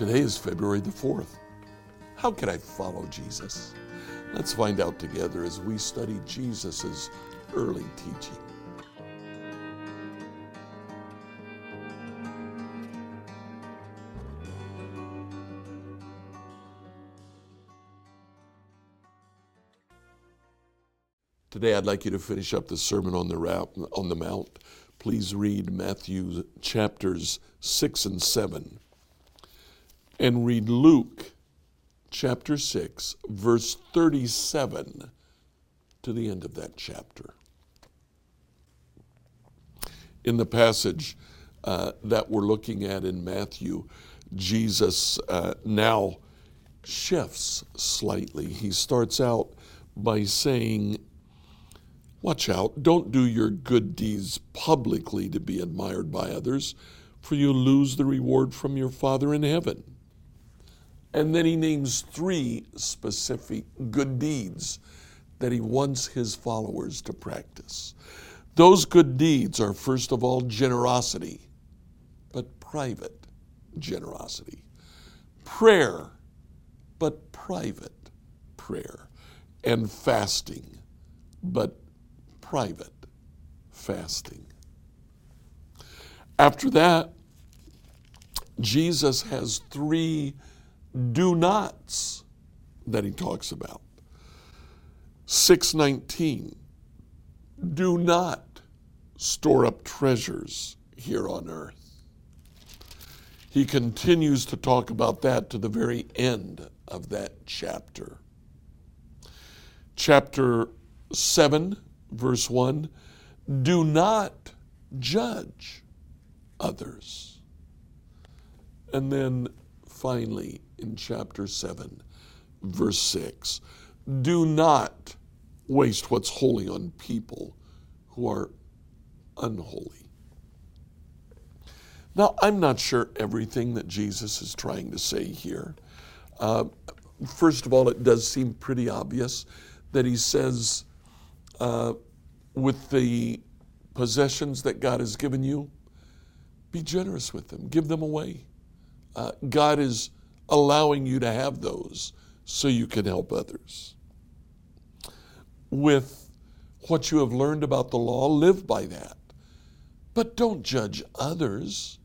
Today is February the 4th. How can I follow Jesus? Let's find out together as we study Jesus' early teaching. Today, I'd like you to finish up the Sermon on the, on the Mount. Please read Matthew chapters 6 and 7. And read Luke chapter 6, verse 37 to the end of that chapter. In the passage uh, that we're looking at in Matthew, Jesus uh, now shifts slightly. He starts out by saying, Watch out, don't do your good deeds publicly to be admired by others, for you lose the reward from your Father in heaven. And then he names three specific good deeds that he wants his followers to practice. Those good deeds are, first of all, generosity, but private generosity, prayer, but private prayer, and fasting, but private fasting. After that, Jesus has three do nots that he talks about. 619 Do not store up treasures here on earth. He continues to talk about that to the very end of that chapter. Chapter 7 verse 1 do not judge others. And then finally, in chapter 7, verse 6, do not waste what's holy on people who are unholy. Now, I'm not sure everything that Jesus is trying to say here. Uh, first of all, it does seem pretty obvious that he says uh, with the possessions that God has given you, be generous with them, give them away. Uh, God is allowing you to have those so you can help others. With what you have learned about the law, live by that. But don't judge others.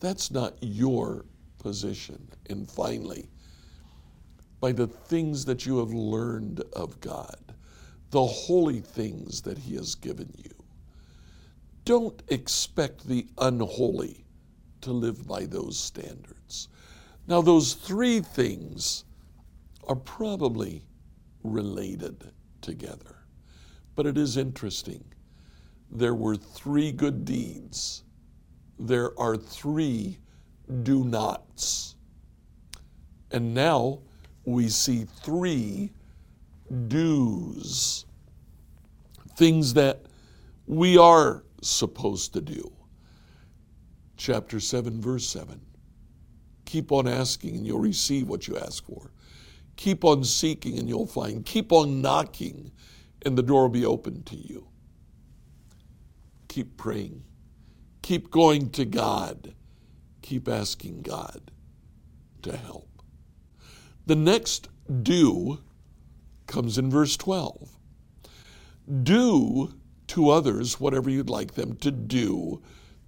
That's not your position. And finally, by the things that you have learned of God, the holy things that He has given you. Don't expect the unholy to live by those standards. Now, those three things are probably related together. But it is interesting. There were three good deeds, there are three do nots. And now we see three do's, things that we are supposed to do. Chapter 7, verse 7. Keep on asking and you'll receive what you ask for. Keep on seeking and you'll find. Keep on knocking and the door will be open to you. Keep praying. Keep going to God. Keep asking God to help. The next do comes in verse 12. Do to others whatever you'd like them to do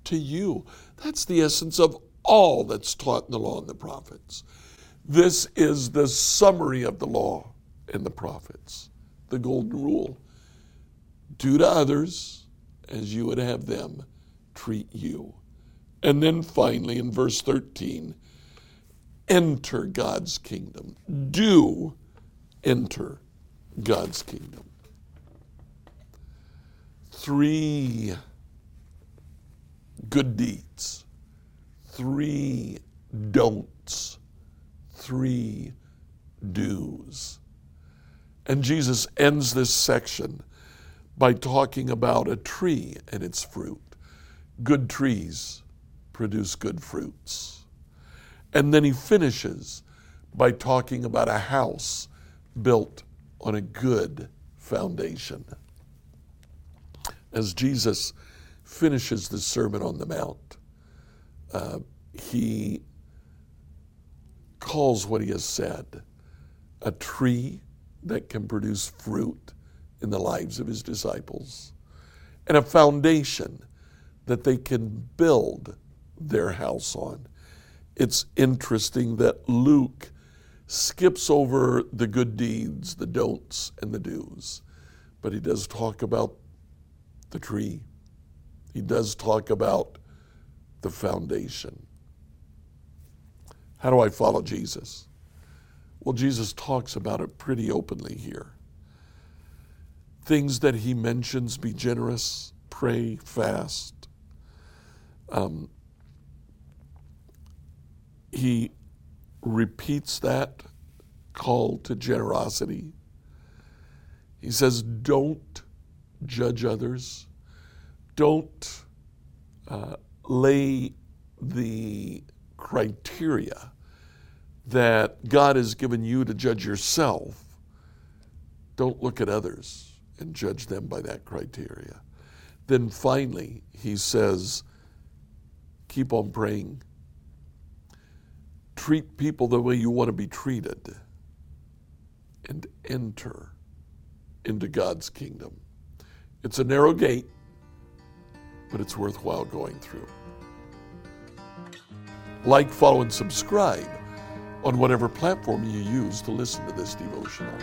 to you. That's the essence of all that's taught in the law and the prophets. This is the summary of the law and the prophets, the golden rule. Do to others as you would have them treat you. And then finally, in verse 13, enter God's kingdom. Do enter God's kingdom. Three good deeds, three don'ts, three do's. And Jesus ends this section by talking about a tree and its fruit. Good trees produce good fruits. And then he finishes by talking about a house built on a good foundation. As Jesus finishes the Sermon on the Mount, uh, he calls what he has said a tree that can produce fruit in the lives of his disciples and a foundation that they can build their house on. It's interesting that Luke skips over the good deeds, the don'ts, and the do's, but he does talk about the tree. He does talk about the foundation. How do I follow Jesus? Well, Jesus talks about it pretty openly here. Things that he mentions be generous, pray, fast. Um, he repeats that call to generosity. He says, Don't judge others. Don't uh, lay the criteria that God has given you to judge yourself. Don't look at others and judge them by that criteria. Then finally, he says, keep on praying. Treat people the way you want to be treated and enter into God's kingdom. It's a narrow gate, but it's worthwhile going through. Like, follow, and subscribe on whatever platform you use to listen to this devotional.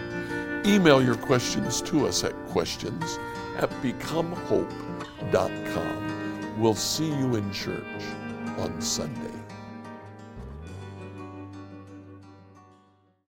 Email your questions to us at questions at becomehope.com. We'll see you in church on Sunday.